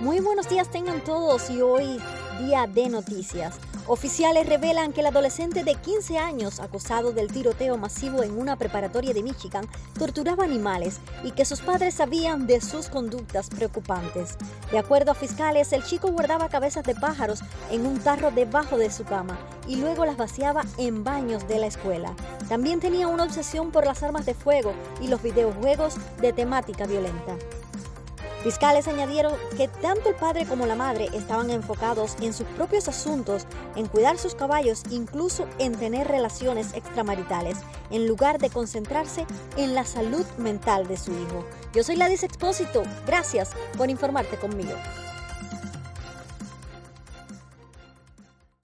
Muy buenos días tengan todos y hoy día de noticias. Oficiales revelan que el adolescente de 15 años acusado del tiroteo masivo en una preparatoria de Michigan torturaba animales y que sus padres sabían de sus conductas preocupantes. De acuerdo a fiscales, el chico guardaba cabezas de pájaros en un tarro debajo de su cama y luego las vaciaba en baños de la escuela. También tenía una obsesión por las armas de fuego y los videojuegos de temática violenta. Fiscales añadieron que tanto el padre como la madre estaban enfocados en sus propios asuntos, en cuidar sus caballos, incluso en tener relaciones extramaritales, en lugar de concentrarse en la salud mental de su hijo. Yo soy Ladis Expósito, gracias por informarte conmigo.